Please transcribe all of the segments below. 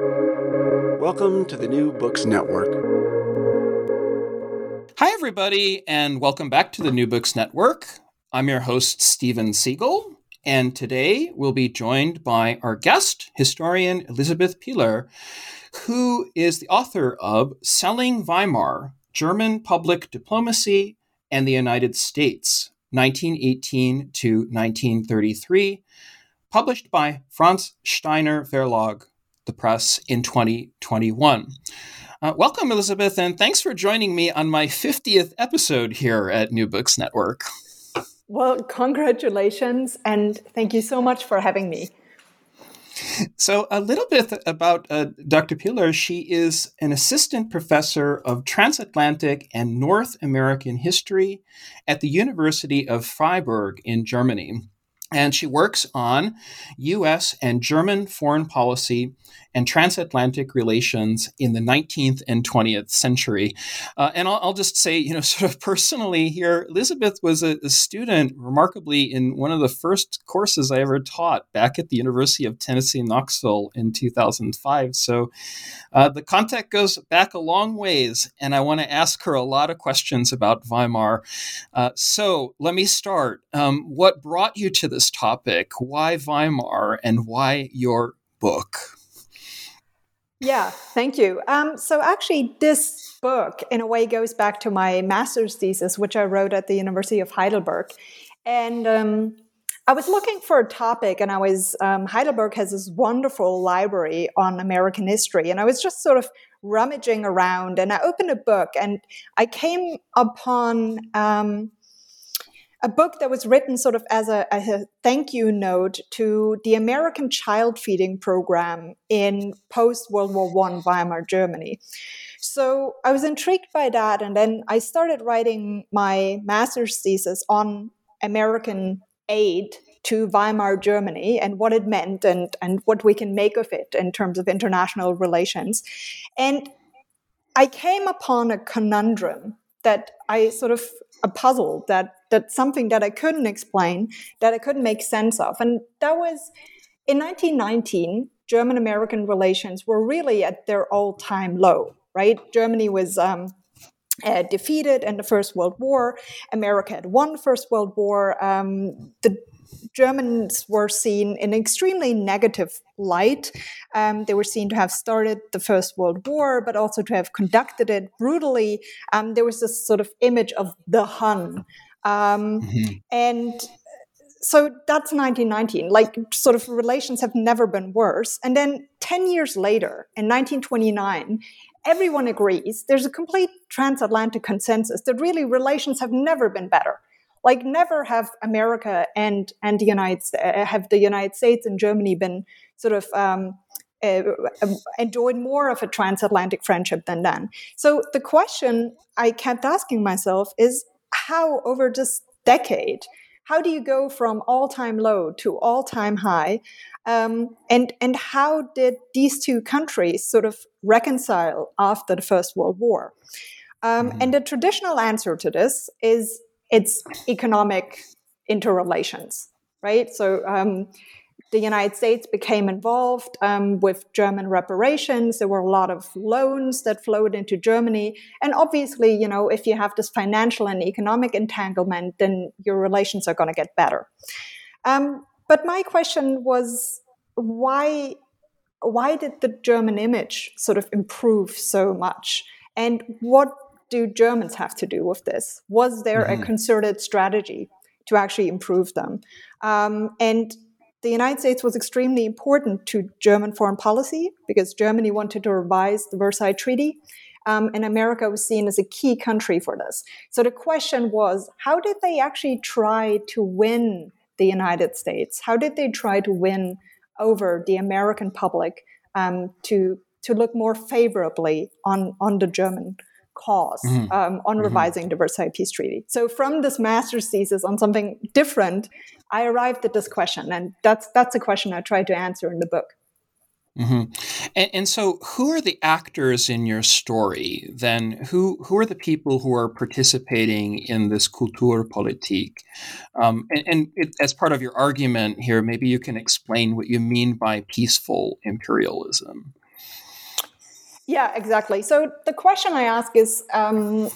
Welcome to the New Books Network. Hi, everybody, and welcome back to the New Books Network. I'm your host, Steven Seegel, and today we'll be joined by our guest, historian Elizabeth Piller, who is the author of Selling Weimar German Public Diplomacy and the United States, 1918 to 1933, published by Franz Steiner Verlag the press in 2021. Uh, welcome, Elizabeth, and thanks for joining me on my 50th episode here at New Books Network. Well, congratulations, and thank you so much for having me. So, a little bit about uh, Dr. Piller. She is an assistant professor of transatlantic and North American history at the University of Freiburg in Germany and she works on US and German foreign policy and transatlantic relations in the 19th and 20th century. Uh, and I'll, I'll, just say, you know, sort of personally here, Elizabeth was a, a, student, remarkably, in one of the first courses I ever taught back at the University of Tennessee, Knoxville in 2005. So uh, the contact goes back a long ways, and I want to ask her a lot of questions about Weimar. Uh, so let me start. Um, what brought you to this topic? Why Weimar, and why your book? Yeah, thank you. Um, so, actually, this book, in a way, goes back to my master's thesis, which I wrote at the University of Heidelberg. And um, I was looking for a topic, and I was, um, Heidelberg has this wonderful library on American history. And I was just sort of rummaging around, and I opened a book, and I came upon um, a book that was written sort of as a, a, thank you note to the American child feeding program in post World War One Weimar Germany. So I was intrigued by that, and then I started writing my master's thesis on American aid to Weimar Germany and what it meant and, and what we can make of it in terms of international relations. And I came upon a conundrum that I sort of a puzzle that that's something that I couldn't explain, that I couldn't make sense of. And that was in 1919, German American relations were really at their all time low, right? Germany was um, uh, defeated in the First World War. America had won the First World War. Um, the Germans were seen in extremely negative light. Um, they were seen to have started the First World War, but also to have conducted it brutally. Um, there was this sort of image of the Hun. Um, mm-hmm. And so that's 1919. Like, sort of relations have never been worse. And then 10 years later, in 1929, everyone agrees there's a complete transatlantic consensus that really relations have never been better like never have America and and the United uh, have the United States and Germany been sort of um, uh, um, enjoyed more of a transatlantic friendship than then. So the question I kept asking myself is how over this decade how do you go from all-time low to all-time high um, and and how did these two countries sort of reconcile after the first world war um, mm-hmm. and the traditional answer to this is it's economic interrelations, right? So um, the United States became involved um, with German reparations. There were a lot of loans that flowed into Germany. And obviously, you know, if you have this financial and economic entanglement, then your relations are going to get better. Um, but my question was why why did the German image sort of improve so much? And what do Germans have to do with this? Was there mm-hmm. a concerted strategy to actually improve them? Um, and the United States was extremely important to German foreign policy because Germany wanted to revise the Versailles Treaty. Um, and America was seen as a key country for this. So the question was how did they actually try to win the United States? How did they try to win over the American public um, to, to look more favorably on, on the German cause mm-hmm. um, on mm-hmm. revising the Versailles Peace Treaty. So from this master's thesis on something different, I arrived at this question, and that's that's a question I tried to answer in the book. Mm-hmm. And, and, so, who are the actors in your story? Then, who who are the people who are participating in this Kulturpolitik? Um, and, and it, as part of your argument here, maybe you can explain what you mean by peaceful imperialism. Yeah, exactly. So the question I ask is um,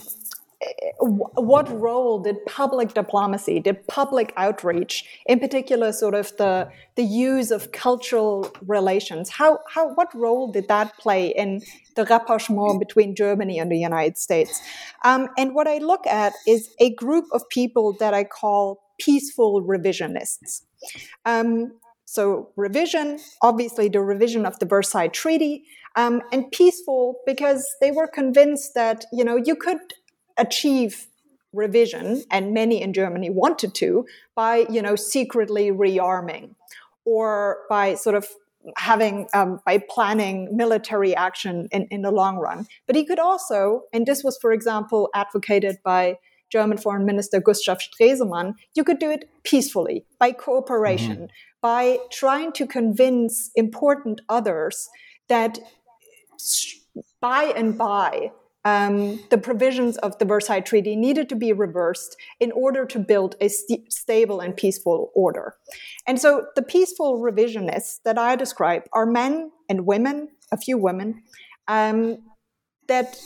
what role did public diplomacy, did public outreach, in particular, sort of the the use of cultural relations, how how what role did that play in the rapprochement between Germany and the United States? Um, and what I look at is a group of people that I call peaceful revisionists. Um, so revision, obviously the revision of the Versailles Treaty, um, and peaceful because they were convinced that you know you could achieve revision, and many in Germany wanted to, by you know secretly rearming, or by sort of having um, by planning military action in, in the long run. But he could also, and this was, for example, advocated by German Foreign Minister Gustav Stresemann, you could do it peacefully by cooperation, mm-hmm. by trying to convince important others that by and by um, the provisions of the Versailles Treaty needed to be reversed in order to build a st- stable and peaceful order. And so the peaceful revisionists that I describe are men and women, a few women, um, that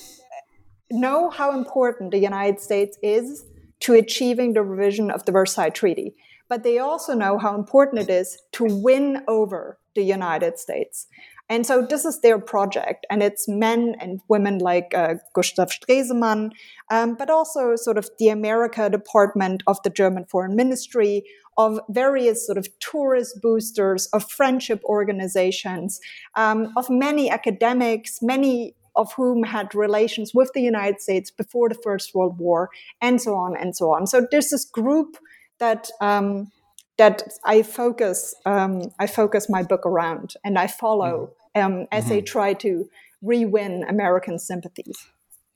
know how important the United States is to achieving the revision of the Versailles Treaty. But they also know how important it is to win over the United States. And so this is their project, and it's men and women like uh, Gustav Stresemann, um, but also sort of the America department of the German Foreign Ministry, of various sort of tourist boosters, of friendship organizations, um, of many academics, many of whom had relations with the United States before the First World War, and so on and so on. So there's this group that um, that I focus um, I focus my book around, and I follow. Um, as mm-hmm. they try to re-win American sympathies.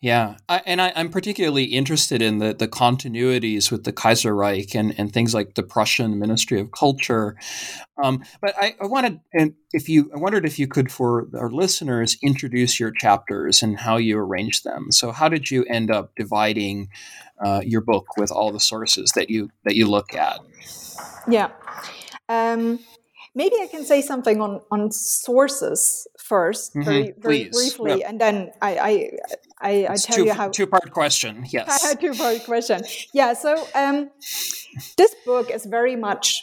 Yeah, I, and I, am particularly interested in the, the continuities with the Kaiserreich and, and things like the Prussian Ministry of Culture. Um, but I, I, wanted, and if you, I wondered if you could, for our listeners, introduce your chapters and how you arrange them. So, how did you end up dividing uh, your book with all the sources that you that you look at? Yeah. Um, maybe I can say something on on sources 1st mm-hmm. very very briefly, and then I I I, I tell two, you how two part question. Yes, two part question. Yeah, so um, this book is very much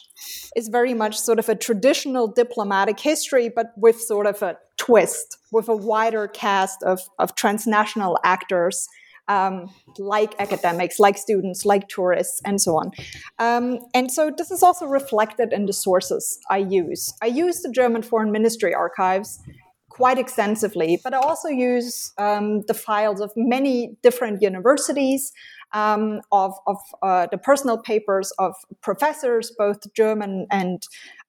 is very much sort of a traditional diplomatic history, but with sort of a twist, with a wider cast of of transnational actors um, like academics, like students, like tourists, and so on. Um, and so this is also reflected in the sources I use. I use the German Foreign Ministry archives quite extensively, but I also use um, the files of many different universities, um, of, of uh, the personal papers of professors, both German and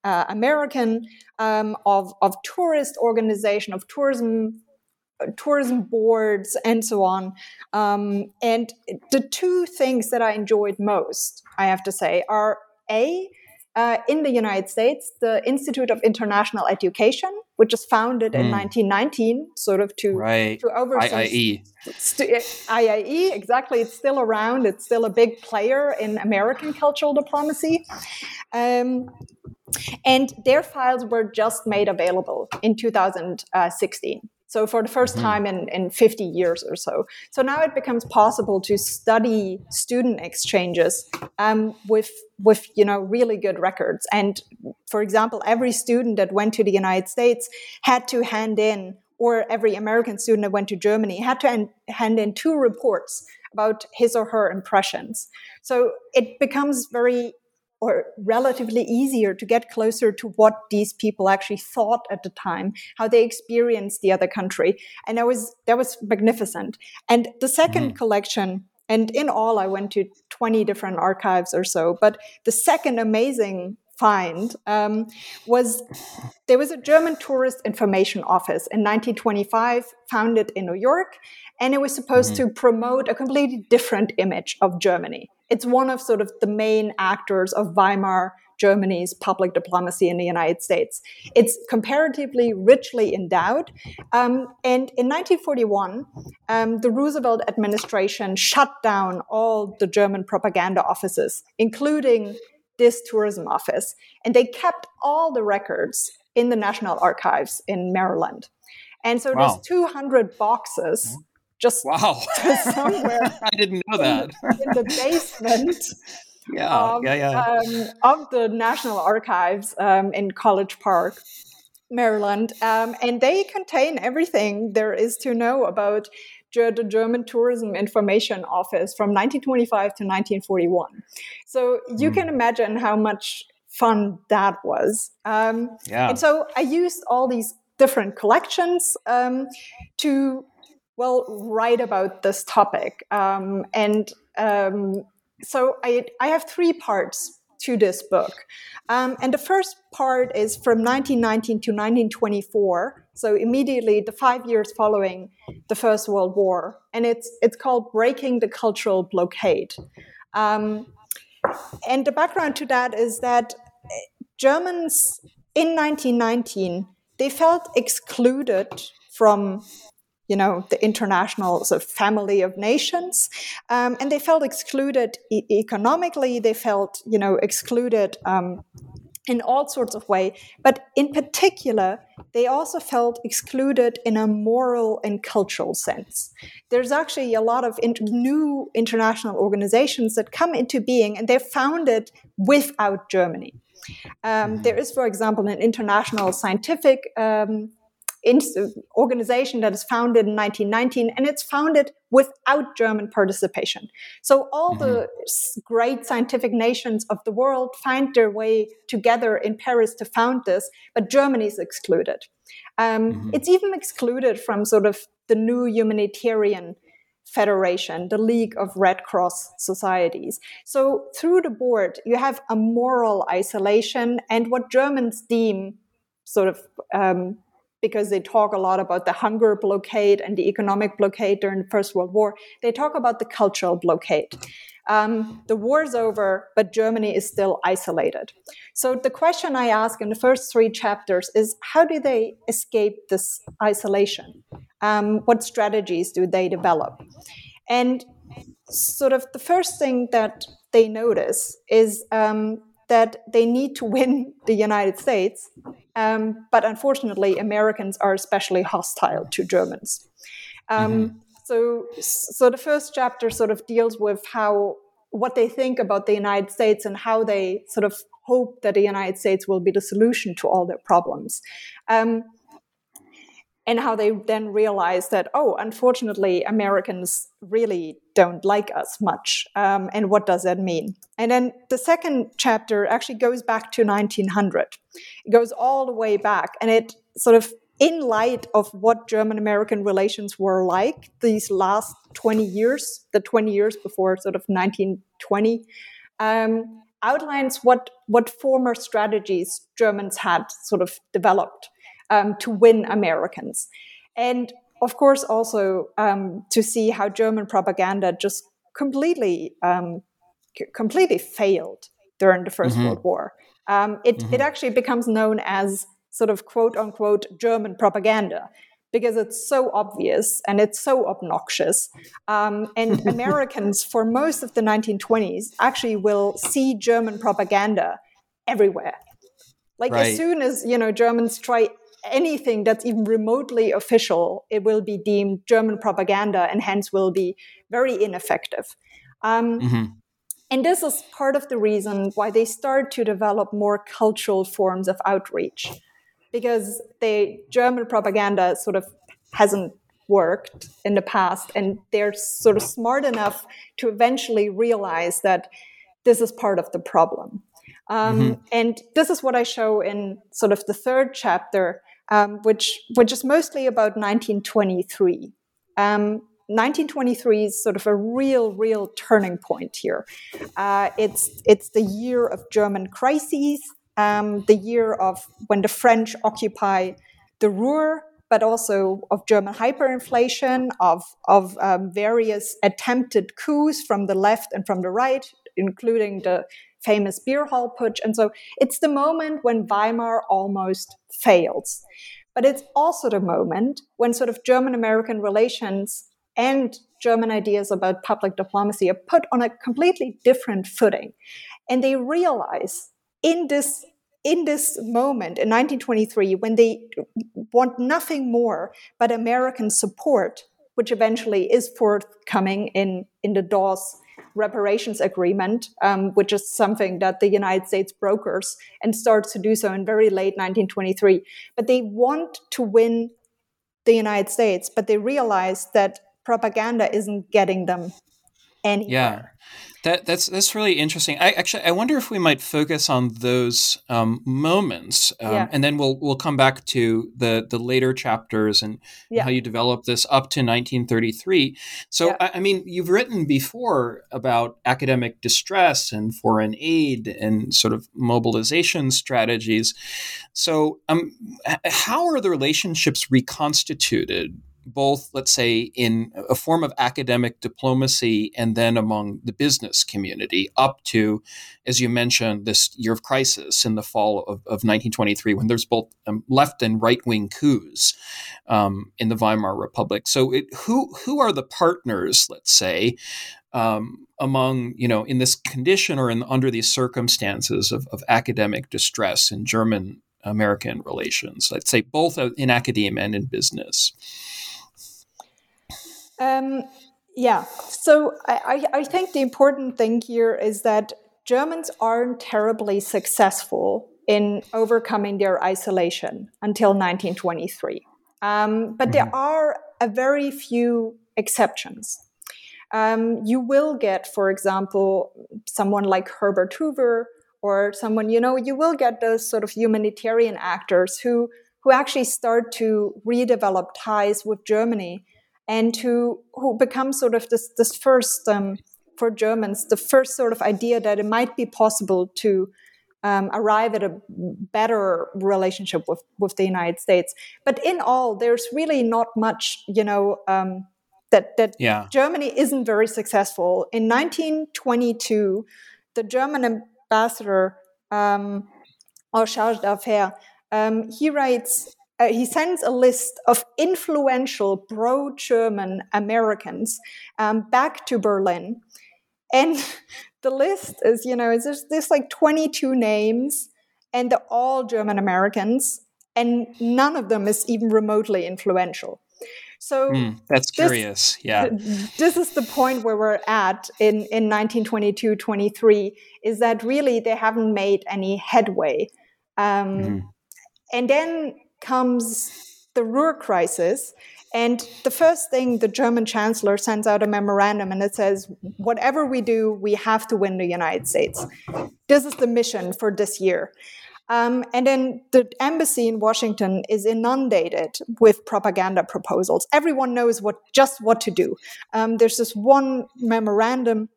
uh, American, um, of, of tourist organization, of tourism tourism boards and so on. Um, and the two things that I enjoyed most, I have to say, are A, uh, in the United States, the Institute of International Education, which was founded mm. in 1919, hmm. sort of to, right. to oversee. IIE. St- IIE, exactly. It's still around. It's still a big player in American cultural diplomacy. Um, and their files were just made available in 2016. So for the 1st mm-hmm. time in, in 50 years or so. So now it becomes possible to study student exchanges um, with with you know really good records. And for example, every student that went to the United States had to hand in, or every American student that went to Germany had to hand in two reports about his or her impressions. So it becomes very or relatively easier to get closer to what these people actually thought at the time, how they experienced the other country. And that was that was magnificent. And the 2nd mm-hmm. collection, and in all I went to 20 different archives or so, but the second amazing find um, was there was a German tourist information office in 1925, founded in New York, and it was supposed mm-hmm. to promote a completely different image of Germany. It's one of sort of the main actors of Weimar Germany's public diplomacy in the United States. It's comparatively richly endowed. Um, and in 1941, um, the Roosevelt administration shut down all the German propaganda offices, including this tourism office. And they kept all the records in the National Archives in Maryland. And so wow. there's 200 boxes just wow somewhere. I didn't know that in the basement. Yeah, of, yeah, yeah. Um, of the National Archives um, in College Park, Maryland, um, and they contain everything there is to know about the German Tourism Information Office from 1925 to 1941. So you mm. can imagine how much fun that was. Um, yeah. And so I used all these different collections um, to, well, write about this topic. Um, and um, so I, I have three parts to this book. Um, and the first part is from 1919 to 1924, so immediately the five years following the First World War. And it's, it's called Breaking the Cultural Blockade. Um, and the background to that is that Germans in 1919 they felt excluded from you know the international sort of family of nations um, and they felt excluded e- economically they felt you know excluded um, in all sorts of way but in particular they also felt excluded in a moral and cultural sense. There's actually a lot of in- new international organizations that come into being and they're founded without germany. Um, there is for example an international scientific um, organization that is founded in 1919 and it's founded without German participation. So all mm-hmm. the great scientific nations of the world find their way together in Paris to found this, but Germany is excluded. Um, mm-hmm. It's even excluded from sort of the new humanitarian federation, the League of Red Cross Societies. So through the board, you have a moral isolation and what Germans deem sort of um, because they talk a lot about the hunger blockade and the economic blockade during the First World War. They talk about the cultural blockade. Um, the war's over, but Germany is still isolated. So the question I ask in the first three chapters is how do they escape this isolation? Um, what strategies do they develop? And sort of the first thing that they notice is um, that they need to win the United States, um, but unfortunately, Americans are especially hostile to Germans. Um, mm-hmm. So, so the first chapter sort of deals with how what they think about the United States and how they sort of hope that the United States will be the solution to all their problems. Um, and how they then realize that, oh, unfortunately, Americans really don't like us much. Um, and what does that mean? And then the second chapter actually goes back to 1900. It goes all the way back. And it sort of, in light of what German American relations were like these last 20 years, the 20 years before sort of 1920, um, outlines what, what former strategies Germans had sort of developed um, to win Americans. And of course, also um, to see how German propaganda just completely, um, c- completely failed during the 1st mm-hmm. World War. Um, it, mm-hmm. it actually becomes known as sort of quote unquote German propaganda because it's so obvious and it's so obnoxious. Um, and Americans, for most of the 1920s, actually will see German propaganda everywhere. Like right. as soon as you know Germans try anything that's even remotely official, it will be deemed German propaganda and hence will be very ineffective. Um, mm-hmm. And this is part of the reason why they start to develop more cultural forms of outreach, because the German propaganda sort of hasn't worked in the past, and they're sort of smart enough to eventually realize that this is part of the problem. Um, mm-hmm. And this is what I show in sort of the third chapter, um, which which is mostly about 1923. Um, 1923 is sort of a real, real turning point here. Uh, it's it's the year of German crises, um, the year of when the French occupy the Ruhr, but also of German hyperinflation, of of um, various attempted coups from the left and from the right, including the famous beer hall putsch. And so it's the moment when Weimar almost fails. But it's also the moment when sort of German American relations and German ideas about public diplomacy are put on a completely different footing. And they realize in this in this moment in 1923, when they want nothing more but American support, which eventually is forthcoming in, in the Dawes reparations agreement, um, which is something that the United States brokers and starts to do so in very late 1923. But they want to win the United States, but they realize that propaganda isn't getting them anywhere. Yeah. That, that's that's really interesting. I actually I wonder if we might focus on those um, moments, um, yeah. and then we'll we'll come back to the the later chapters and, yeah. how you develop this up to 1933. So yeah. I, I, mean, you've written before about academic distress and foreign aid and sort of mobilization strategies. So um, how are the relationships reconstituted both, let's say, in a form of academic diplomacy and then among the business community, up to, as you mentioned, this year of crisis in the fall of, of 1923, when there's both um, left and right wing coups um, in the Weimar Republic. So, it, who who are the partners, let's say, um, among you know in this condition or in under these circumstances of, of academic distress in German American relations? Let's say both in academia and in business. Um, yeah, so I, I think the important thing here is that Germans aren't terribly successful in overcoming their isolation until 1923. Um, but there mm-hmm. are a very few exceptions. Um, you will get, for example, someone like Herbert Hoover or someone, you know, you will get those sort of humanitarian actors who, who actually start to redevelop ties with Germany and who who becomes sort of this this first um, for Germans the first sort of idea that it might be possible to um, arrive at a better relationship with with the United States. But in all, there's really not much, you know. Um, that, that yeah. Germany isn't very successful. In 1922, the German ambassador, um, or charge d'affaires, um, he writes uh, he sends a list of influential pro German Americans um, back to Berlin. And the list is, you know, there's, there's like 22 names, and they're all German Americans, and none of them is even remotely influential. So mm, that's this, curious. Yeah. This is the point where we're at in, in 1922 23 is that really they haven't made any headway. Um, mm. And then comes the Ruhr crisis. And the first thing the German chancellor sends out a memorandum and it says, whatever we do, we have to win the United States. This is the mission for this year. Um, and then the embassy in Washington is inundated with propaganda proposals. Everyone knows what just what to do. Um, there's this one memorandum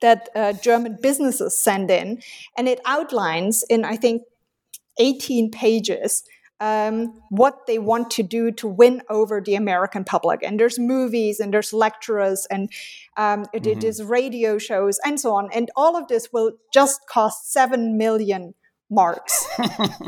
that uh, German businesses send in, and it outlines in I think 18 pages um, what they want to do to win over the American public. And there's movies and there's lecturers and um, it, mm-hmm. it is radio shows and so on. And all of this will just cost seven million marks.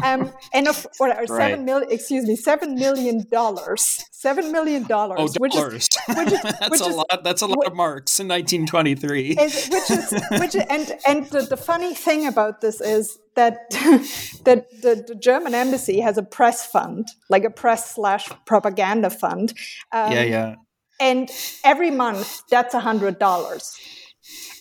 um, and of, or, or right. seven million, excuse me, seven million dollars, seven million dollars. Oh, which dollars. Is, which is, that's which a is, lot. That's a lot of marks in 1923. Is, which is, which is, and and the, the funny thing about this is that that the, the, German embassy has a press fund, like a press slash propaganda fund. Um, yeah, yeah. And every month, that's a hundred dollars.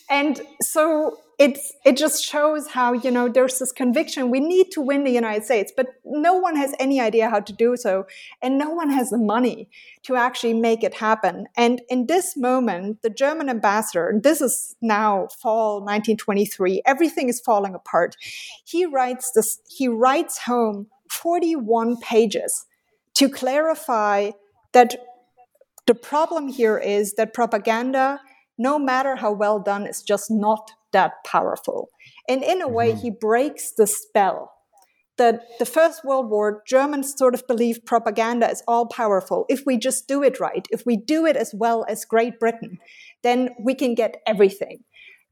And so it's it just shows how you know there's this conviction we need to win the united states but no one has any idea how to do so and no one has the money to actually make it happen. And in this moment the german ambassador and this is now fall 1923 everything is falling apart. He writes this he writes home 41 pages to clarify that the problem here is that propaganda no matter how well done is just not that powerful. And in a way, mm-hmm. he breaks the spell that the First World War, Germans sort of believed propaganda is all powerful. If we just do it right, if we do it as well as Great Britain, then we can get everything.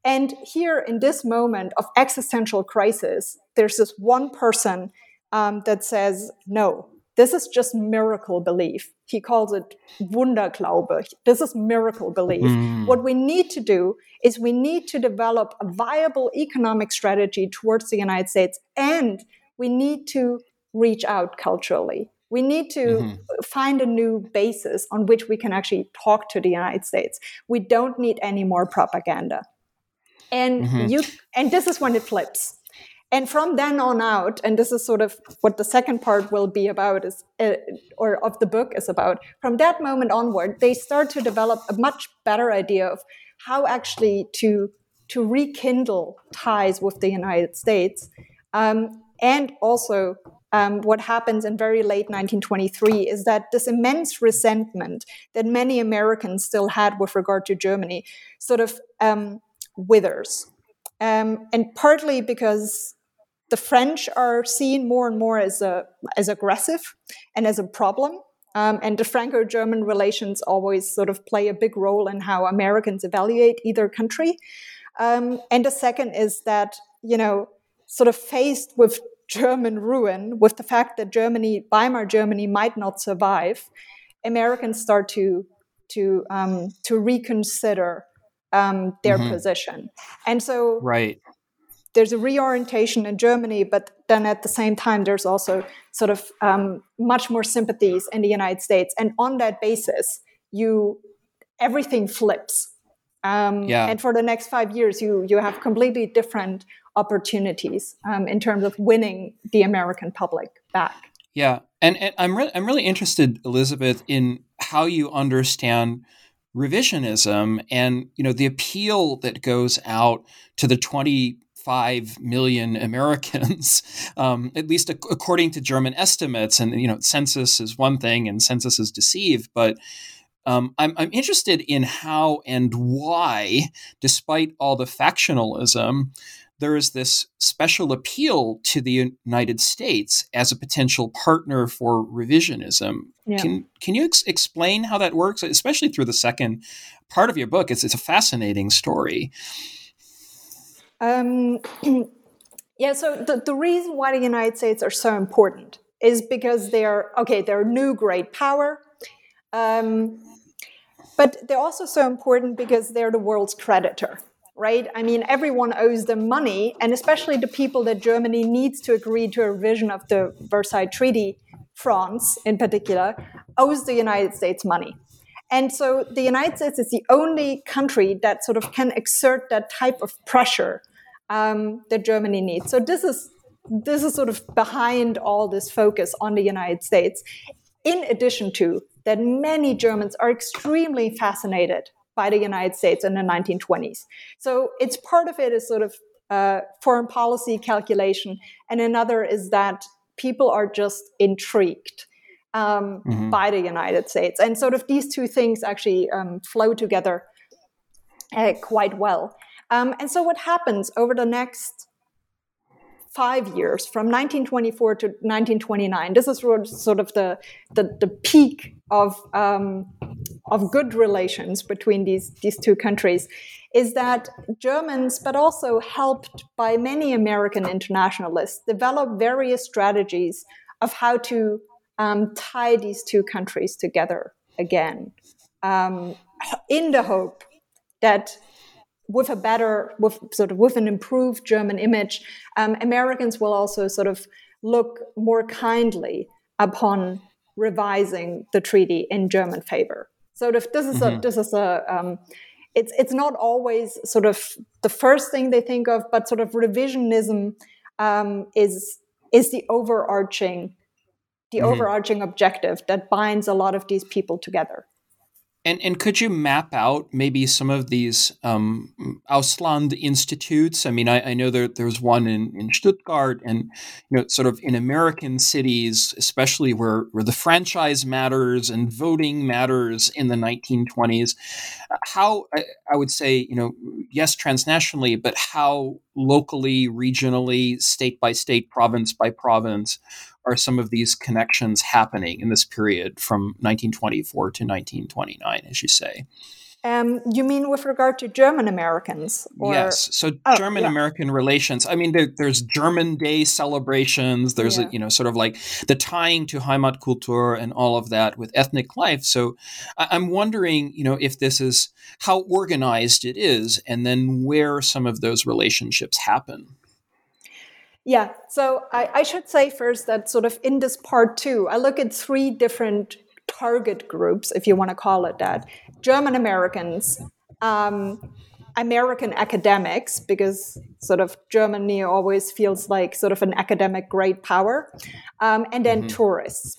And here, in this moment of existential crisis, there's this one person um, that says, no, this is just miracle belief. He calls it Wunderglaube. This is miracle belief. Mm. What we need to do is we need to develop a viable economic strategy towards the United States and we need to reach out culturally. We need to mm-hmm. find a new basis on which we can actually talk to the United States. We don't need any more propaganda. And mm-hmm. you and this is when it flips. And from then on out, and this is sort of what the second part will be about, is uh, or of the book is about. From that moment onward, they start to develop a much better idea of how actually to to rekindle ties with the United States, um, and also um, what happens in very late 1923 is that this immense resentment that many Americans still had with regard to Germany sort of um, withers. Um, and partly because the French are seen more and more as, a, as aggressive and as a problem. Um, and the Franco German relations always sort of play a big role in how Americans evaluate either country. Um, and the second is that, you know, sort of faced with German ruin, with the fact that Germany, Weimar Germany, might not survive, Americans start to to um, to reconsider um, their mm-hmm. position, and so right. There's a reorientation in Germany, but then at the same time, there's also sort of um, much more sympathies in the United States, and on that basis, you everything flips. Um, yeah. And for the next five years, you you have completely different opportunities um, in terms of winning the American public back. Yeah, and, and I'm really I'm really interested, Elizabeth, in how you understand revisionism and you know the appeal that goes out to the 25 million Americans, um, at least according to German estimates. And you know, census is one thing, and census is deceived, but um, I'm, I'm interested in how and why, despite all the factionalism, there is this special appeal to the United States as a potential partner for revisionism. Yeah. Can can you ex- explain how that works, especially through the second part of your book? It's it's a fascinating story. Um, yeah. So the the reason why the United States are so important is because they're okay. They're a new great power. Um, but they're also so important because they're the world's creditor right? I mean, everyone owes them money, and especially the people that Germany needs to agree to a revision of the Versailles Treaty, France in particular, owes the United States money. And so the United States is the only country that sort of can exert that type of pressure um, that Germany needs. So this is this is sort of behind all this focus on the United States. In addition to that, many Germans are extremely fascinated by the United States in the 1920s. So it's part of it is sort of uh, foreign policy calculation, and another is that people are just intrigued um, mm-hmm. by the United States, and sort of these two things actually um, flow together uh, quite well. Um, and so what happens over the next five years from 1924 to 1929 this is sort of the, the, the peak of, um, of good relations between these, these two countries is that germans but also helped by many american internationalists develop various strategies of how to um, tie these two countries together again um, in the hope that with a better, with sort of with an improved German image, um, Americans will also sort of look more kindly upon revising the treaty in German favor. So this is mm-hmm. a this is a um, it's it's not always sort of the first thing they think of, but sort of revisionism um, is is the overarching the mm-hmm. overarching objective that binds a lot of these people together. And and could you map out maybe some of these um, Ausland institutes? I mean, I, I know there, there's one in, in Stuttgart, and you know, sort of in American cities, especially where where the franchise matters and voting matters in the 1920s. How I, I would say, you know, yes, transnationally, but how locally, regionally, state by state, province by province, are some of these connections happening in this period from 1924 to 1929, as you say? Um, you mean with regard to German Americans? Or... Yes. So oh, German American yeah. relations. I mean, there, there's German Day celebrations. There's yeah. a, you know sort of like the tying to Heimatkultur and all of that with ethnic life. So I, am wondering, you know, if this is how organized it is, and then where some of those relationships happen. Yeah, so I, I, should say first that sort of in this part two, I look at three different target groups, if you want to call it that German Americans, um, American academics, because sort of Germany always feels like sort of an academic great power, um, and then mm-hmm. tourists.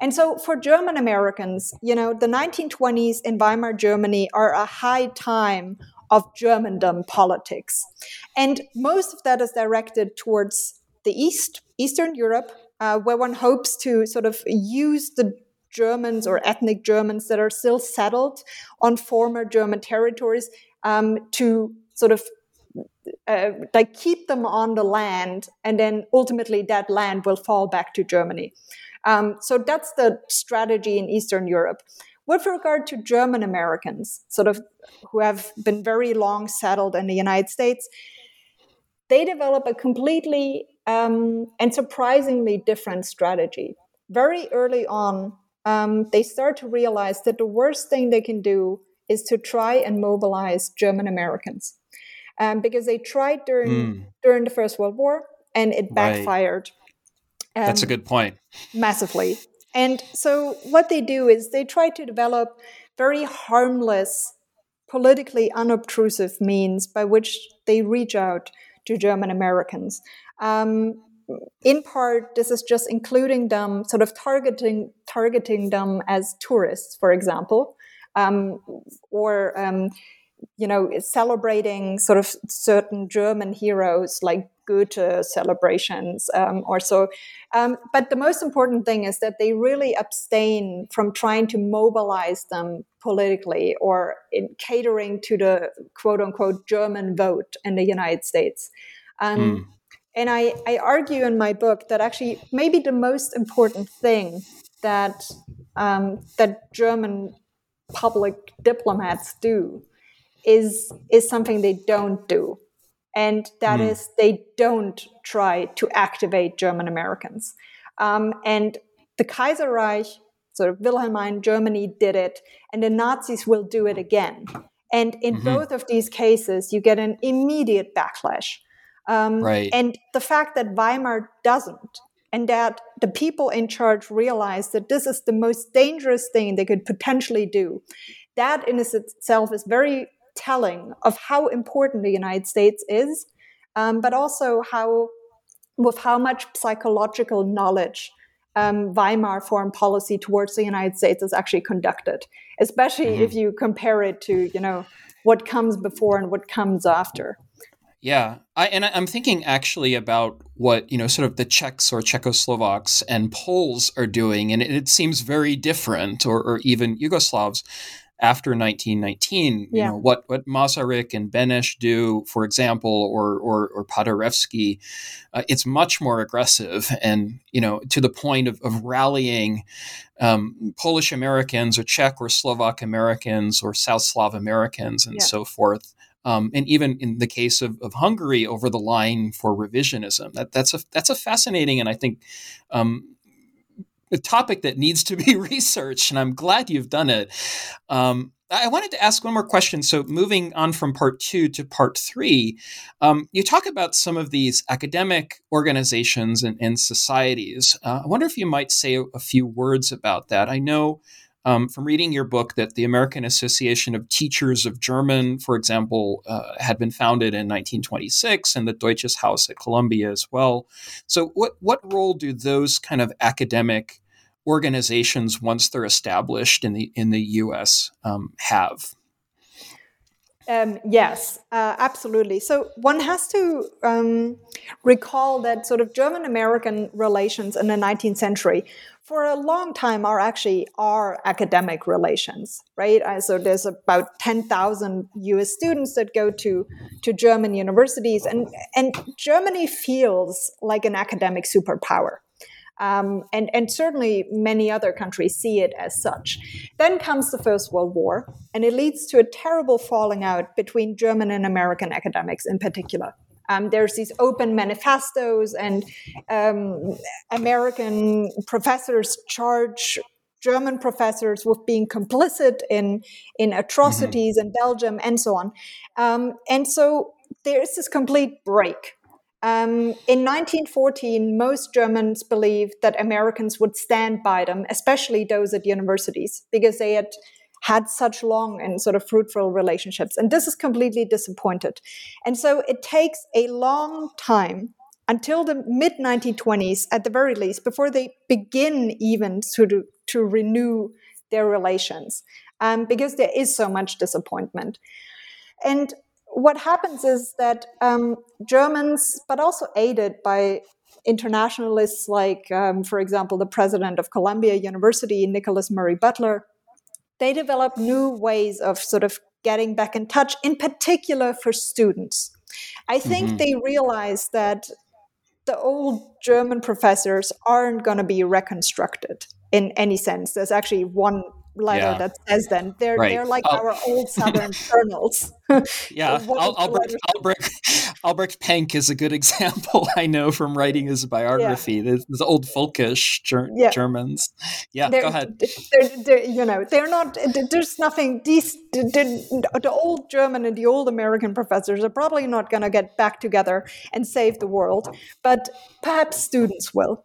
And so for German Americans, you know, the 1920s in Weimar Germany are a high time of Germandom politics. And most of that is directed towards the East, Eastern Europe, uh, where one hopes to sort of use the Germans or ethnic Germans that are still settled on former German territories um, to sort of uh, like keep them on the land, and then ultimately that land will fall back to Germany. Um, so that's the strategy in Eastern Europe. With regard to German Americans, sort of who have been very long settled in the United States, they develop a completely um, and surprisingly different strategy. Very early on, um, they start to realize that the worst thing they can do is to try and mobilize German Americans, um, because they tried during mm. during the First World War and it backfired. Right. That's a um, good point. Massively. And so what they do is they try to develop very harmless, politically unobtrusive means by which they reach out to German Americans. Um, in part, this is just including them, sort of targeting targeting them as tourists, for example, um, or um, you know, celebrating sort of certain German heroes like Goethe celebrations um, or so. Um, but the most important thing is that they really abstain from trying to mobilize them politically or in catering to the quote unquote German vote in the United States. Um, mm. And I, I argue in my book that actually maybe the most important thing that um, that German public diplomats do is is something they don't do and that mm. is they don't try to activate German Americans. Um, and the Kaiserreich, sort of Wilhelmine Germany, did it, and the Nazis will do it again. And in mm-hmm. both of these cases, you get an immediate backlash. Um, right. And the fact that Weimar doesn't, and that the people in charge realize that this is the most dangerous thing they could potentially do, that in itself is very telling of how important the United States is, um, but also how with how much psychological knowledge um, Weimar foreign policy towards the United States is actually conducted, especially mm-hmm. if you compare it to you know what comes before and what comes after. Yeah, I, and I'm thinking actually about what you know, sort of the Czechs or Czechoslovaks and Poles are doing, and it, it seems very different, or, or even Yugoslavs after 1919. Yeah. You know what what Masaryk and Beneš do, for example, or or, or Paderewski, uh, it's much more aggressive, and you know to the point of, of rallying um, Polish Americans or Czech or Slovak Americans or South Slav Americans and yeah. so forth. Um, and even in the case of, of Hungary, over the line for revisionism. That, that's a that's a fascinating and I think um, a topic that needs to be researched, and I'm glad you've done it. Um, I wanted to ask one more question. So, moving on from part two to part three, um, you talk about some of these academic organizations and, and societies. Uh, I wonder if you might say a, a few words about that. I know um, from reading your book that the American Association of Teachers of German, for example, uh, had been founded in 1926, and the Deutsches Haus at Columbia as well. So, what what role do those kind of academic organizations, once they're established in the in the U.S., um, have? Um, yes, uh, absolutely. So one has to um, recall that sort of German American relations in the 19th century for a long time are actually our academic relations, right? Uh, so there's about 10,000 US students that go to, to German universities, and, and Germany feels like an academic superpower. Um, and, and certainly many other countries see it as such. Then comes the First World War, and it leads to a terrible falling out between German and American academics in particular. Um, there's these open manifestos, and um, American professors charge German professors with being complicit in in atrocities mm-hmm. in Belgium and so on. Um, and so there is this complete break. Um, in 1914, most Germans believed that Americans would stand by them, especially those at universities, because they had had such long and sort of fruitful relationships. And this is completely disappointed. And so it takes a long time until the mid 1920s, at the very least, before they begin even to, to renew their relations, um, because there is so much disappointment. And what happens is that um, Germans, but also aided by internationalists like, um, for example, the president of Columbia University, Nicholas Murray Butler, they develop new ways of sort of getting back in touch, in particular for students. I think mm-hmm. they realize that the old German professors aren't going to be reconstructed in any sense. There's actually one letter yeah. that says then they're right. they're like oh. our old southern colonels yeah Albert albrecht, albrecht penck is a good example i know from writing his biography yeah. the old folkish ger- yeah. germans yeah they're, go ahead they're, they're, you know they're not there's nothing these the, the old german and the old american professors are probably not going to get back together and save the world but perhaps students will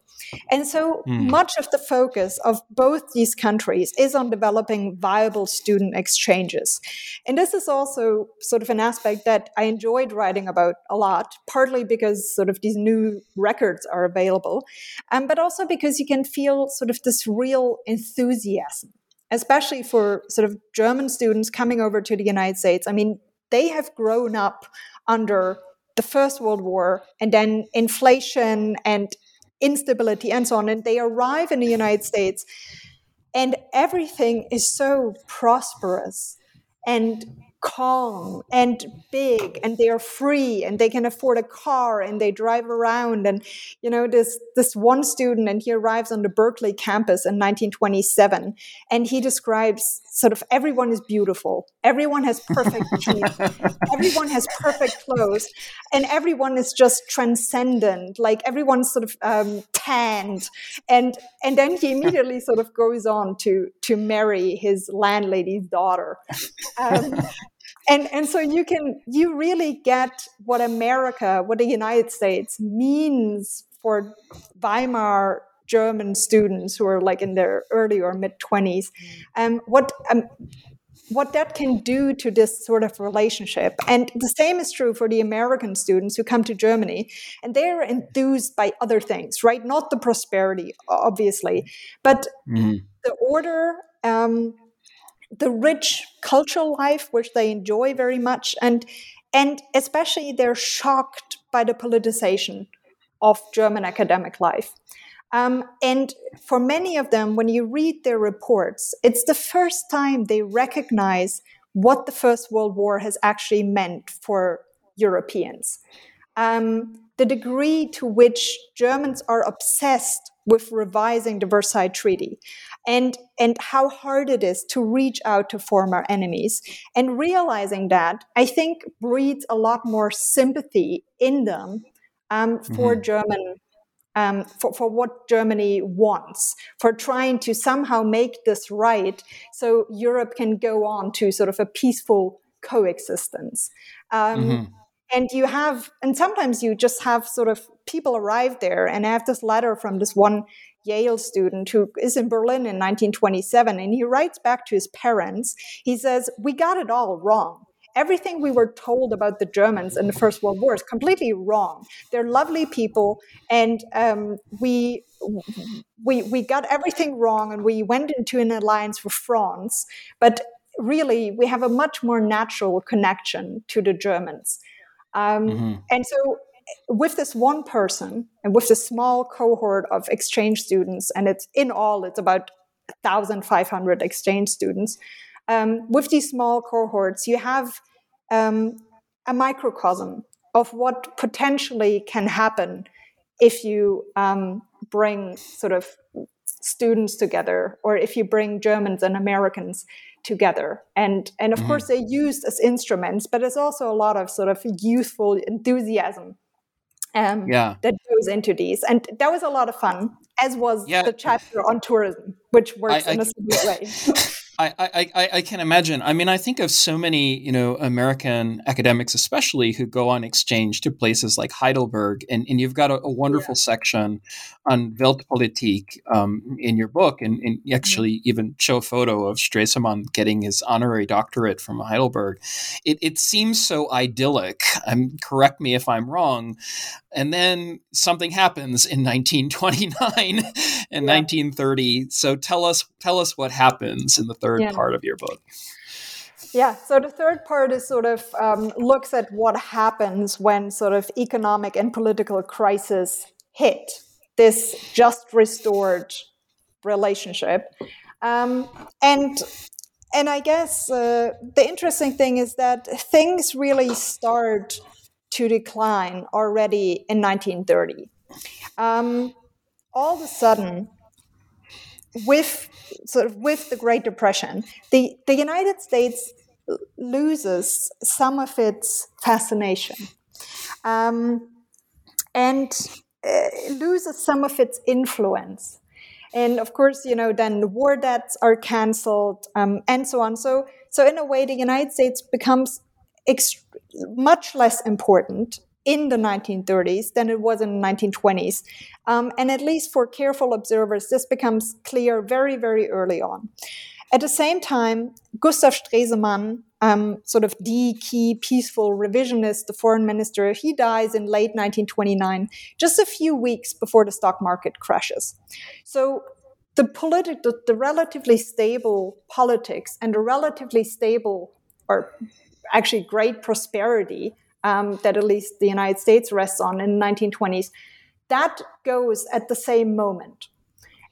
and so mm. much of the focus of both these countries is on developing viable student exchanges. And this is also sort of an aspect that I enjoyed writing about a lot, partly because sort of these new records are available, um, but also because you can feel sort of this real enthusiasm, especially for sort of German students coming over to the United States. I mean, they have grown up under the First World War and then inflation and instability and so on. And they arrive in the United States and everything is so prosperous and calm and big and they are free and they can afford a car and they drive around and you know this this one student and he arrives on the Berkeley campus in 1927 and he describes sort of everyone is beautiful. Everyone has perfect teeth. Everyone has perfect clothes and everyone is just transcendent like everyone's sort of um, tanned. And and then he immediately sort of goes on to to marry his landlady's daughter. Um, and and so you can you really get what america what the united states means for weimar german students who are like in their early or mid 20s um, what um, what that can do to this sort of relationship. And the same is true for the American students who come to Germany and they're enthused by other things, right? Not the prosperity, obviously, but mm-hmm. the order, um, the rich cultural life which they enjoy very much and and especially they're shocked by the politicization of German academic life. Um, and for many of them, when you read their reports, it's the first time they recognize what the First World War has actually meant for Europeans. Um, the degree to which Germans are obsessed with revising the Versailles Treaty and, and how hard it is to reach out to former enemies. And realizing that, I think, breeds a lot more sympathy in them um, for mm-hmm. German. Um, for, for what Germany wants, for trying to somehow make this right so Europe can go on to sort of a peaceful coexistence. Um, mm-hmm and you have and sometimes you just have sort of people arrive there and i have this letter from this one yale student who is in berlin in 1927 and he writes back to his parents he says we got it all wrong everything we were told about the Germans in the First World War is completely wrong. They're lovely people, and um, we we we got everything wrong, and we went into an alliance with France. But really, we have a much more natural connection to the Germans. Um, mm-hmm. And so, with this one person and with this small cohort of exchange students, and it's in all, it's about 1,500 exchange students. Um, with these small cohorts, you have um, a microcosm of what potentially can happen if you um, bring sort of students together or if you bring Germans and Americans together and and of mm-hmm. course they're used as instruments but there's also a lot of sort of youthful enthusiasm um, yeah. that goes into these and that was a lot of fun as was yeah. the chapter on tourism which works I, in a similar way I, I, I can imagine. I mean, I think of so many, you know, American academics, especially who go on exchange to places like Heidelberg, and, and you've got a, a wonderful yeah. section on Weltpolitik um, in your book, and, and you actually mm-hmm. even show a photo of Stresemann getting his honorary doctorate from Heidelberg. It, it seems so idyllic. Um, correct me if I'm wrong. And then something happens in 1929 and yeah. 1930. So tell us tell us what happens in the third third yeah. part of your book. Yeah, so the third part is sort of um, looks at what happens when sort of economic and political crisis hit this just restored relationship, um, and and I guess uh, the interesting thing is that things really start to decline already in 1930. Um, all of a sudden, with sort of with the Great Depression, the, the United States loses some of its fascination um, and uh, loses some of its influence. And of course, you know, then the war debts are canceled um, and so on. So, so in a way, the United States becomes ext- much less important in the 1930s than it was in the 1920s. Um, and at least for careful observers, this becomes clear very, very early on. At the same time, Gustav Stresemann, um, sort of the key peaceful revisionist, the foreign minister, he dies in late 1929, just a few weeks before the stock market crashes. So the, politi- the, the relatively stable politics and the relatively stable or actually great prosperity um, that at least the United States rests on in the 1920s, that goes at the same moment.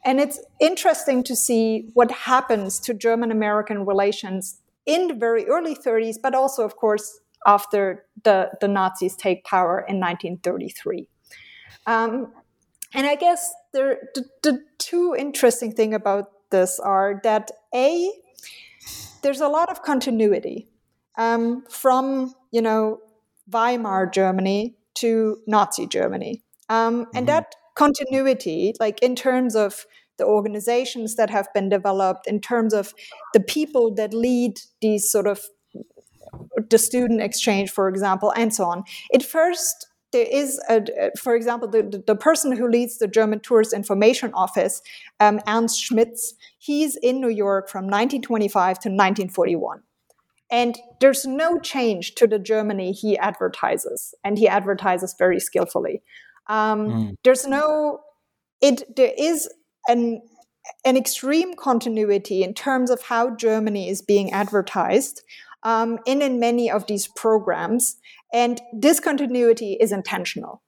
And it's interesting to see what happens to German American relations in the very early 30s, but also, of course, after the, the Nazis take power in 1933. Um, and I guess there, the, the two interesting things about this are that A, there's a lot of continuity um, from, you know, Weimar Germany to Nazi Germany. Um, and mm-hmm. that continuity, like in terms of the organizations that have been developed, in terms of the people that lead these sort of the student exchange, for example, and so on. It first, there is, a, for example, the, the person who leads the German Tourist Information Office, um, Ernst Schmitz, he's in New York from 1925 to 1941. And there's no change to the Germany he advertises, and he advertises very skillfully. Um, mm. There's no, it. There is an an extreme continuity in terms of how Germany is being advertised um, in in many of these programs, and this continuity is intentional.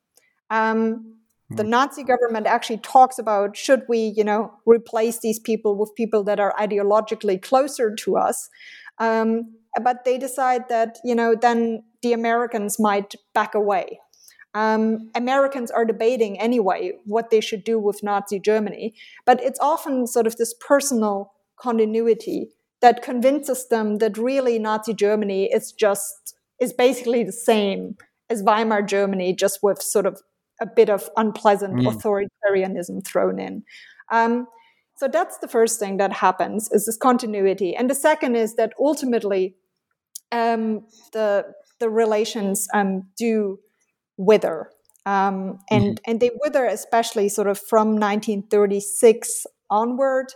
Um, the hmm. Nazi government actually talks about should we, you know, replace these people with people that are ideologically closer to us. Um, but they decide that you know then the Americans might back away. Um, Americans are debating anyway what they should do with Nazi Germany, but it's often sort of this personal continuity that convinces them that really Nazi Germany is just is basically the same as Weimar Germany, just with sort of a bit of unpleasant mm. authoritarianism thrown in. Um, so that's the first thing that happens is this continuity, and the second is that ultimately um, the the relations um, do wither. Um, and mm-hmm. and they wither especially sort of from 1936 onward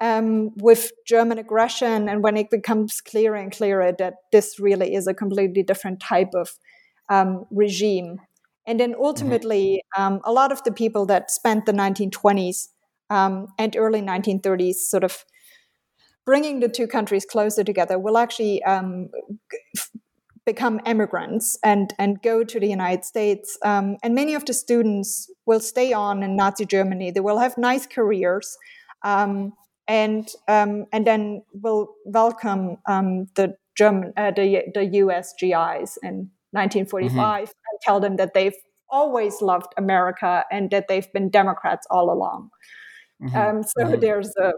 um, with German aggression, and when it becomes clearer and clearer that this really is a completely different type of um, regime. And then mm-hmm. ultimately, um, a lot of the people that spent the 1920s um, and early 1930s sort of bringing the two countries closer together will actually um, become immigrants and and go to the United States. Um, and many of the students will stay on in Nazi Germany. They will have nice careers, um, and um, and then will welcome um, the German uh, the the U.S. GIs in 1945 mm-hmm. and tell them that they've always loved America and that they've been Democrats all along. Mm-hmm. Um, so mm-hmm. there's a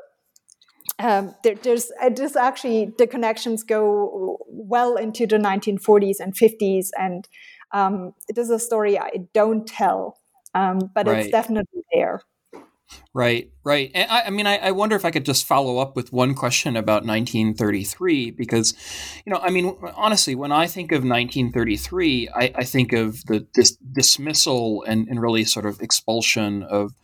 um, there, there's uh, this actually the connections go well into the 1940s and 50s, and um, it is a story I don't tell, um, but right. it's definitely there. Right, right. And I, I mean, I, I, wonder if I could just follow up with one question about 1933, because, you know, I mean, honestly, when I think of 1933, I, I think of the dis- dismissal and, and really sort of expulsion of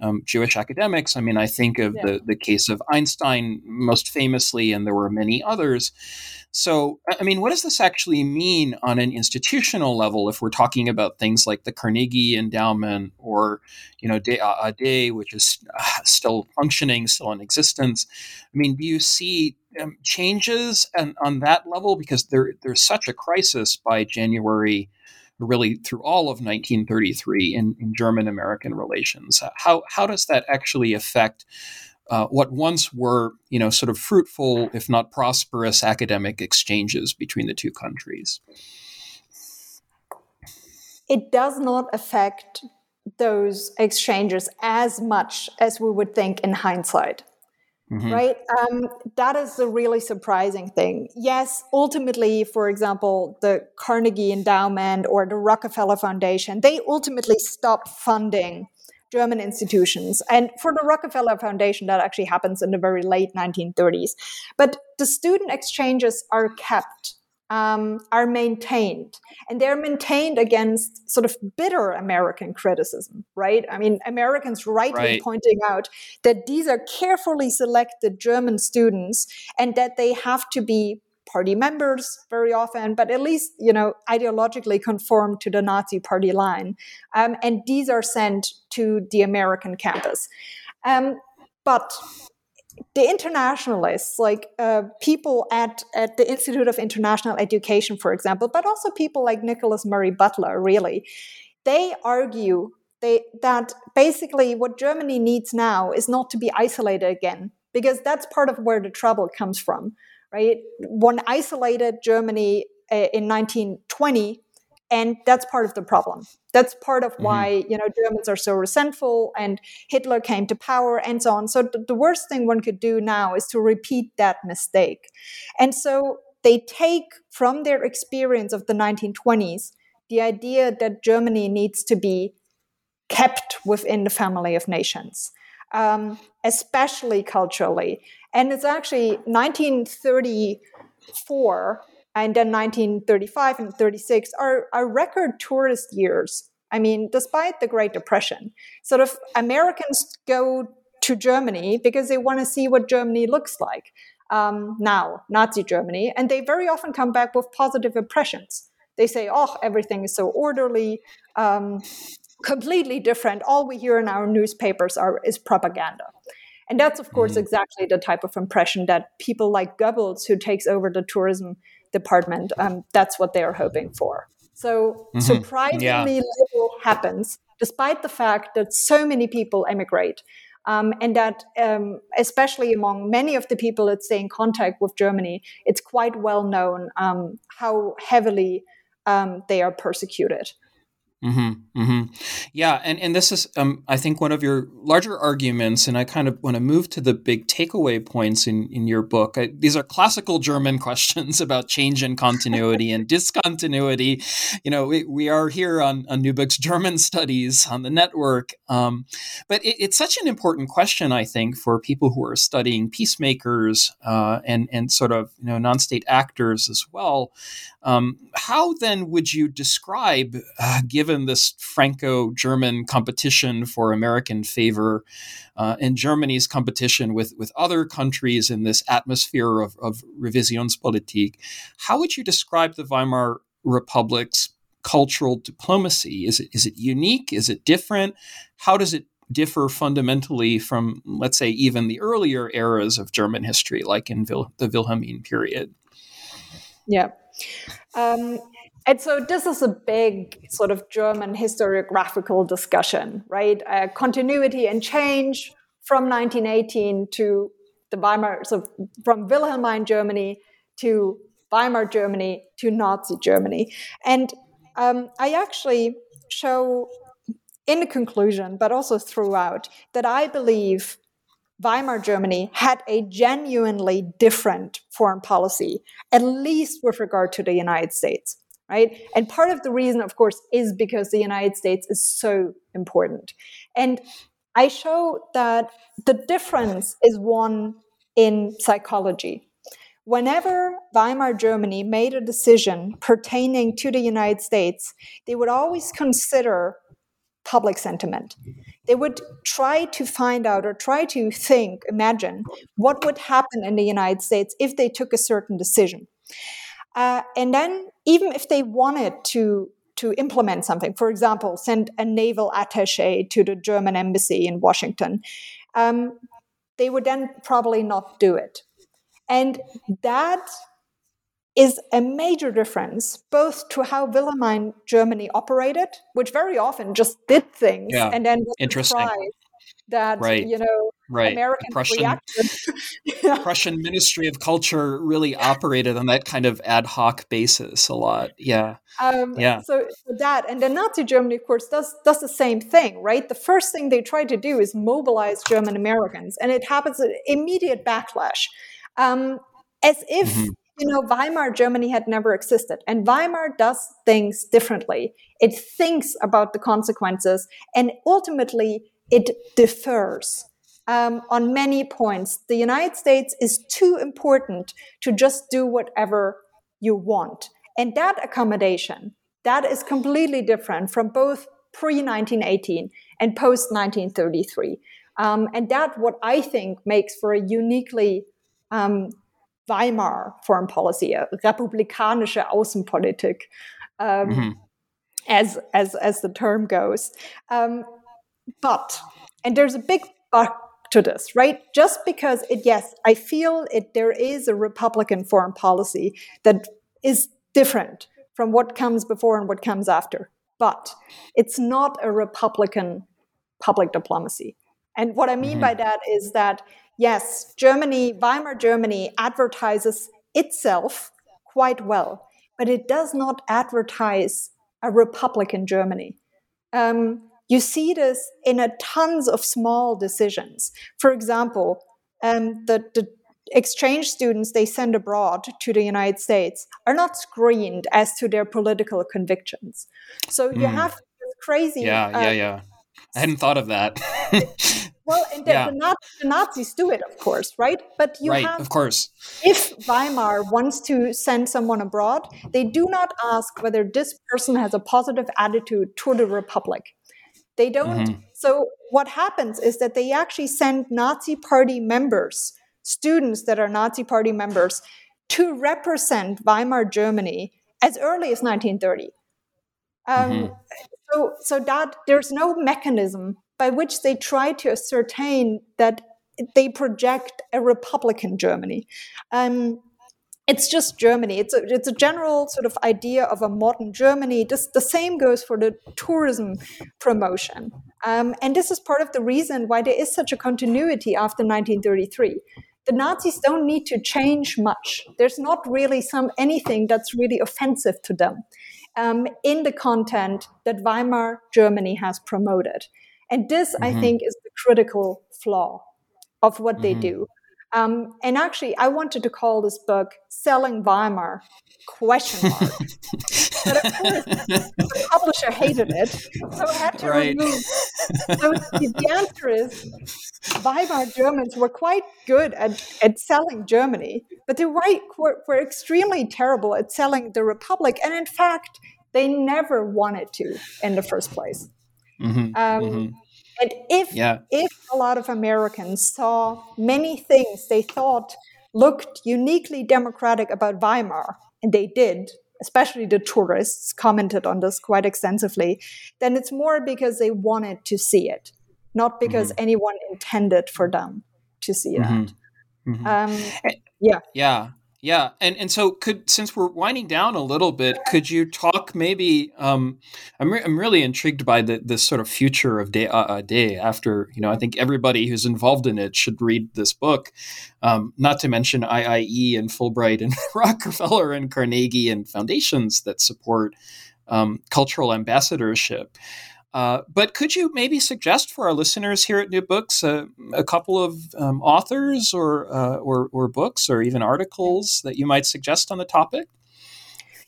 um, Jewish academics. I mean, I think of yeah. the, the case of Einstein most famously, and there were many others. So, I mean, what does this actually mean on an institutional level if we're talking about things like the Carnegie Endowment or, you know, DAAD, which is uh, still functioning, still in existence? I mean, do you see um, changes on, on that level? Because there, there's such a crisis by January really through all of 1933 in, in German American relations. How, how does that actually affect uh, what once were, you know, sort of fruitful, if not prosperous, academic exchanges between the two countries? It does not affect those exchanges as much as we would think in hindsight. Mm-hmm. Right? Um, that is a really surprising thing. Yes, ultimately, for example, the Carnegie Endowment or the Rockefeller Foundation, they ultimately stopped funding German institutions. And for the Rockefeller Foundation, that actually happens in the very late 1930s. But the student exchanges are kept um, are maintained. And they're maintained against sort of bitter American criticism, right? I mean, Americans rightly right. pointing out that these are carefully selected German students and that they have to be party members very often, but at least, you know, ideologically conform to the Nazi party line. Um, and these are sent to the American campus. Um, but the internationalists, like uh, people at, at the Institute of International Education, for example, but also people like Nicholas Murray Butler, really, they argue they, that basically what Germany needs now is not to be isolated again, because that's part of where the trouble comes from, right? One isolated Germany uh, in 1920 and that's part of the problem that's part of mm-hmm. why mm-hmm. you know germans are so resentful and hitler came to power and so on so th- the worst thing one could do now is to repeat that mistake and so they take from their experience of the 1920s the idea that germany needs to be kept within the family of nations um, especially culturally and it's actually 1934 and then 1935 and 36 are, are record tourist years. I mean, despite the Great Depression, sort of Americans go to Germany because they want to see what Germany looks like um, now, Nazi Germany, and they very often come back with positive impressions. They say, "Oh, everything is so orderly." Um, completely different. All we hear in our newspapers are is propaganda. And that's, of course, mm-hmm. exactly the type of impression that people like Goebbels, who takes over the tourism department, um, that's what they are hoping for. So mm-hmm. surprisingly yeah. little happens, despite the fact that so many people emigrate. Um, and that, um, especially among many of the people that stay in contact with Germany, it's quite well known um, how heavily um, they are persecuted. Mm-hmm, mm-hmm. Yeah, and and this is, um, I think, one of your larger arguments, and I kind of want to move to the big takeaway points in in your book. I, these are classical German questions about change and continuity and discontinuity. You know, we, we are here on on New Books German Studies on the network, um, but it, it's such an important question, I think, for people who are studying peacemakers uh, and and sort of you know non-state actors as well. Um, how then would you describe, uh, given this Franco German competition for American favor uh, and Germany's competition with, with other countries in this atmosphere of, of Revisionspolitik, how would you describe the Weimar Republic's cultural diplomacy? Is it, is it unique? Is it different? How does it differ fundamentally from, let's say, even the earlier eras of German history, like in the Wilhelmine period? Yeah. Um, and so this is a big sort of German historiographical discussion, right? Uh, continuity and change from 1918 to the Weimar, so from Wilhelmine Germany to Weimar Germany to Nazi Germany. And um, I actually show in the conclusion, but also throughout, that I believe Weimar Germany had a genuinely different foreign policy, at least with regard to the United States, right? And part of the reason, of course, is because the United States is so important. And I show that the difference is one in psychology. Whenever Weimar Germany made a decision pertaining to the United States, they would always consider public sentiment. They would try to find out or try to think, imagine what would happen in the United States if they took a certain decision. Uh, and then, even if they wanted to to implement something, for example, send a naval attaché to the German embassy in Washington, um, they would then probably not do it. And that is a major difference both to how Wilhelmine Germany operated, which very often just did things yeah. and then was Interesting. that right. you know right. Americans Prussian. Prussian Ministry of Culture really operated on that kind of ad hoc basis a lot. Yeah. Um, yeah. So that and then Nazi Germany, of course, does does the same thing, right? The first thing they try to do is mobilize German Americans, and it happens an immediate backlash, um, as if. Mm-hmm. You know, Weimar Germany had never existed, and Weimar does things differently. It thinks about the consequences, and ultimately, it differs um, on many points. The United States is too important to just do whatever you want. And that accommodation, that is completely different from both pre 1918 and post 1933. Um, and that, what I think, makes for a uniquely um, Weimar foreign policy, a republikanische Außenpolitik, um, mm-hmm. as, as, as the term goes. Um, but, and there's a big but to this, right? Just because it, yes, I feel it, there is a Republican foreign policy that is different from what comes before and what comes after. But it's not a Republican public diplomacy. And what I mean mm-hmm. by that is that, yes, Germany, Weimar Germany advertises itself quite well, but it does not advertise a Republican Germany. Um, you see this in a tons of small decisions. For example, um, the, the exchange students they send abroad to the United States are not screened as to their political convictions. So you mm. have crazy. Yeah, uh, yeah, yeah. I hadn't thought of that. well, and the, yeah. the, the, Nazis do it, of course, right? But you right, have, of course. If Weimar wants to send someone abroad, they do not ask whether this person has a positive attitude toward the Republic. They don't. Mm-hmm. So what happens is that they actually send Nazi party members, students that are Nazi party members, to represent Weimar Germany as early as 1930. Um, mm-hmm. So, so that there's no mechanism by which they try to ascertain that they project a Republican Germany. Um, it's just Germany. It's a, it's a general sort of idea of a modern Germany. This, the same goes for the tourism promotion. Um, and this is part of the reason why there is such a continuity after 1933. The Nazis don't need to change much. There's not really some anything that's really offensive to them um, in the content that Weimar Germany has promoted. And this, mm-hmm. I think, is the critical flaw of what mm-hmm. they do. Um, and actually, I wanted to call this book "Selling Weimar?" question mark. but of course, the publisher hated it, so I had to right. remove. So the answer is, Weimar Germans were quite good at, at selling Germany, but the were, were, were extremely terrible at selling the Republic, and in fact, they never wanted to in the first place. Mm-hmm. Um, mm-hmm. And if yeah. if a lot of Americans saw many things they thought looked uniquely democratic about Weimar, and they did, especially the tourists commented on this quite extensively, then it's more because they wanted to see it, not because mm-hmm. anyone intended for them to see mm-hmm. that. Mm-hmm. Um, eh, yeah. Yeah. Yeah, and and so could since we're winding down a little bit, could you talk maybe? Um, I'm re- I'm really intrigued by the this sort of future of day uh, uh, day after you know I think everybody who's involved in it should read this book. Um, not to mention IIE and Fulbright and Rockefeller and Carnegie and foundations that support um, cultural ambassadorship. Uh, but could you maybe suggest for our listeners here at New Books uh, a couple of um, authors or, uh, or, or books or even articles that you might suggest on the topic?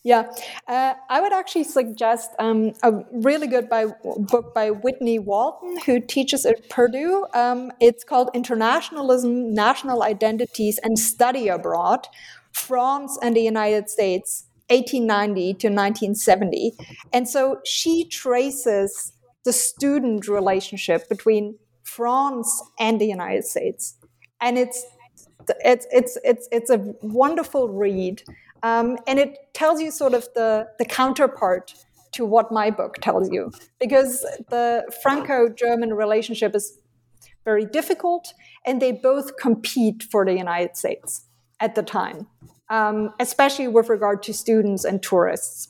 Yeah, uh, I would actually suggest um, a really good by, book by Whitney Walton, who teaches at Purdue. Um, it's called Internationalism, National Identities, and Study Abroad France and the United States, 1890 to 1970. And so she traces the student relationship between France and the United States. And it's it's it's it's it's a wonderful read um, and it tells you sort of the, the counterpart to what my book tells you, because the Franco German relationship is very difficult, and they both compete for the United States at the time, um, especially with regard to students and tourists.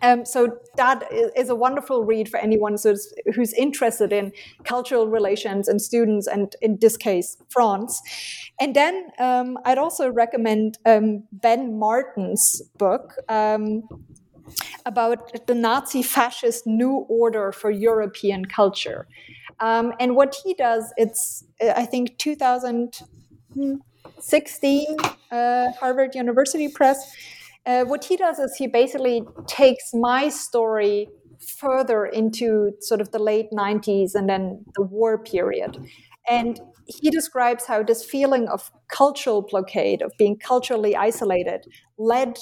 Um, so that is a wonderful read for anyone who's, who's, interested in cultural relations and students, and in this case, France. And then um, I'd also recommend um, Ben Martin's book um, about the Nazi fascist new order for European culture. Um, and what he does, it's I think 2016 uh, Harvard University Press uh, what he does is he basically takes my story further into sort of the late 90s and then the war period. And he describes how this feeling of cultural blockade, of being culturally isolated, led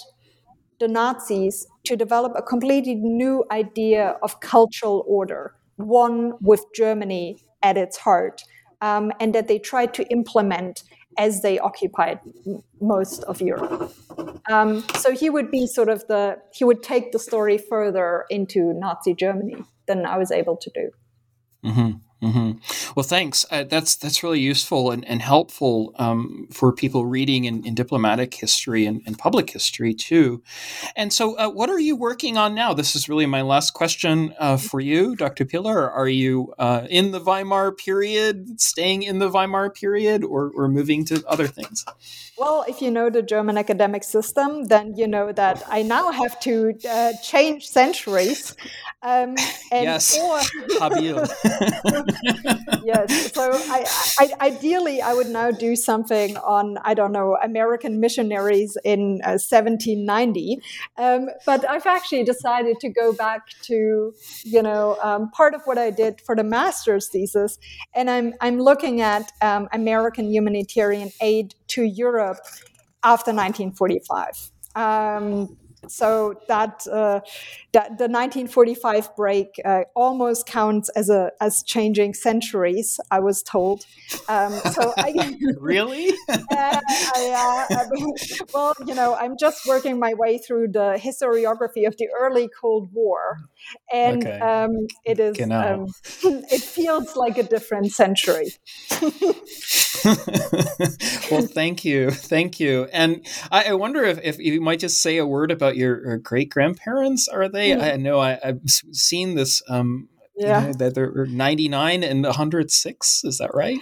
the Nazis to develop a completely new idea of cultural order, one with Germany at its heart, um, and that they tried to implement as they occupied most of Europe. Um, so he would be sort of the, he would take the story further into Nazi Germany than I was able to do. Mm-hmm. Mm-hmm. Well, thanks. Uh, that's that's really useful and, and helpful um, for people reading in, in diplomatic history and, and, public history too. And so, uh, what are you working on now? This is really my last question uh, for you, Dr. Piller. Are you uh, in the Weimar period, staying in the Weimar period, or, or moving to other things? Well, if you know the German academic system, then you know that I now have to uh, change centuries. Um, yes, or, yes. So, I, I, ideally, I would now do something on I don't know American missionaries in uh, 1790, um, but I've actually decided to go back to you know um, part of what I did for the master's thesis, and I'm I'm looking at um, American humanitarian aid to Europe after 1945. Um, so that uh, that the 1945 break uh, almost counts as a as changing centuries. I was told. Um, so I, really, uh, I, well, you know, I'm just working my way through the historiography of the early Cold War, and okay. um, it is um, it feels like a different century. well, thank you, thank you, and I, I, wonder if, if you might just say a word about your uh, great grandparents. Are they? Mm. I know I, have seen this. Um, yeah. You know, that they're 99 and 106 is that right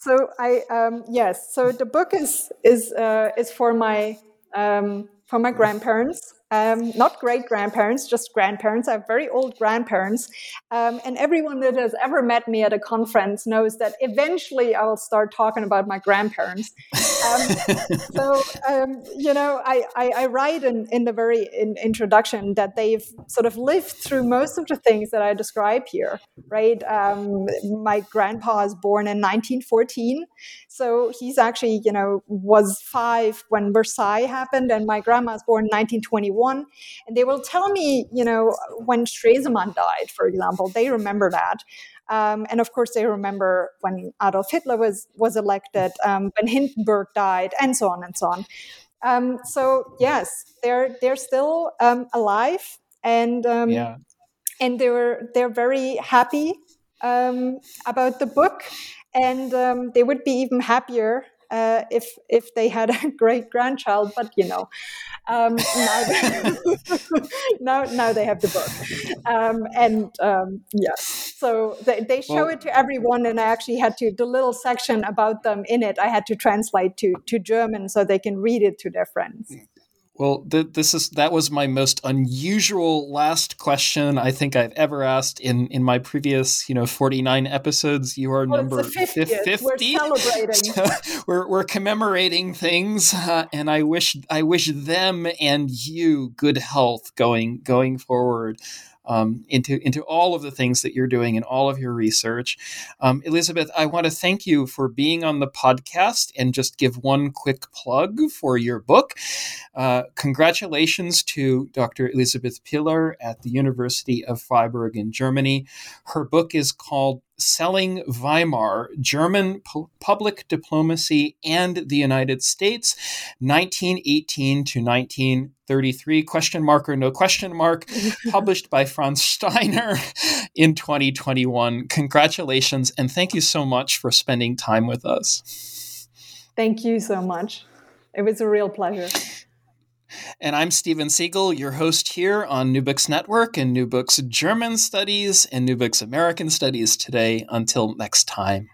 so i um yes so the book is is uh is for my um for my grandparents um, not great grandparents, just grandparents. I have very old grandparents. Um, and everyone that has ever met me at a conference knows that eventually I will start talking about my grandparents. Um, so, um, you know, I, I, I write in, in the very in introduction that they've sort of lived through most of the things that I describe here, right? Um, my grandpa is born in 1914. So he's actually, you know, was five when Versailles happened, and my grandma was born in 1921 one. And they will tell me, you know, when Stresemann died, for example, they remember that. Um, and of course, they remember when Adolf Hitler was was elected, um, when Hindenburg died, and so on and so on. Um, so yes, they're they're still um, alive, and um, yeah. and they were they're very happy um, about the book, and they would be even happier uh, if if they had a great grandchild. But you know, um, now, they, now, now they have the book, um, and um, yes, so they, they show well, it to everyone, and I actually had to the little section about them in it. I had to translate to to German so they can read it to their friends. Well, th- this is that was my most unusual last question I think I've ever asked in in my previous, you know, 49 episodes. You are well, number 50. 50. We're celebrating. So we're we're commemorating things uh, and I wish I wish them and you good health going going forward um, into into all of the things that you're doing and all of your research. Um, Elizabeth, I want to thank you for being on the podcast and just give one quick plug for your book. Uh, congratulations to Dr. Elizabeth Piller at the University of Freiburg in Germany. Her book is called Selling Weimar, German Pu- Public Diplomacy and the United States, 1918 to 1933, question mark or no question mark, published by Franz Steiner in 2021. Congratulations, and thank you so much for spending time with us. Thank you so much. It was a real pleasure. And I'm Steven Seegel, your host here on New Books Network and New Books German Studies and New Books American Studies today. Until next time.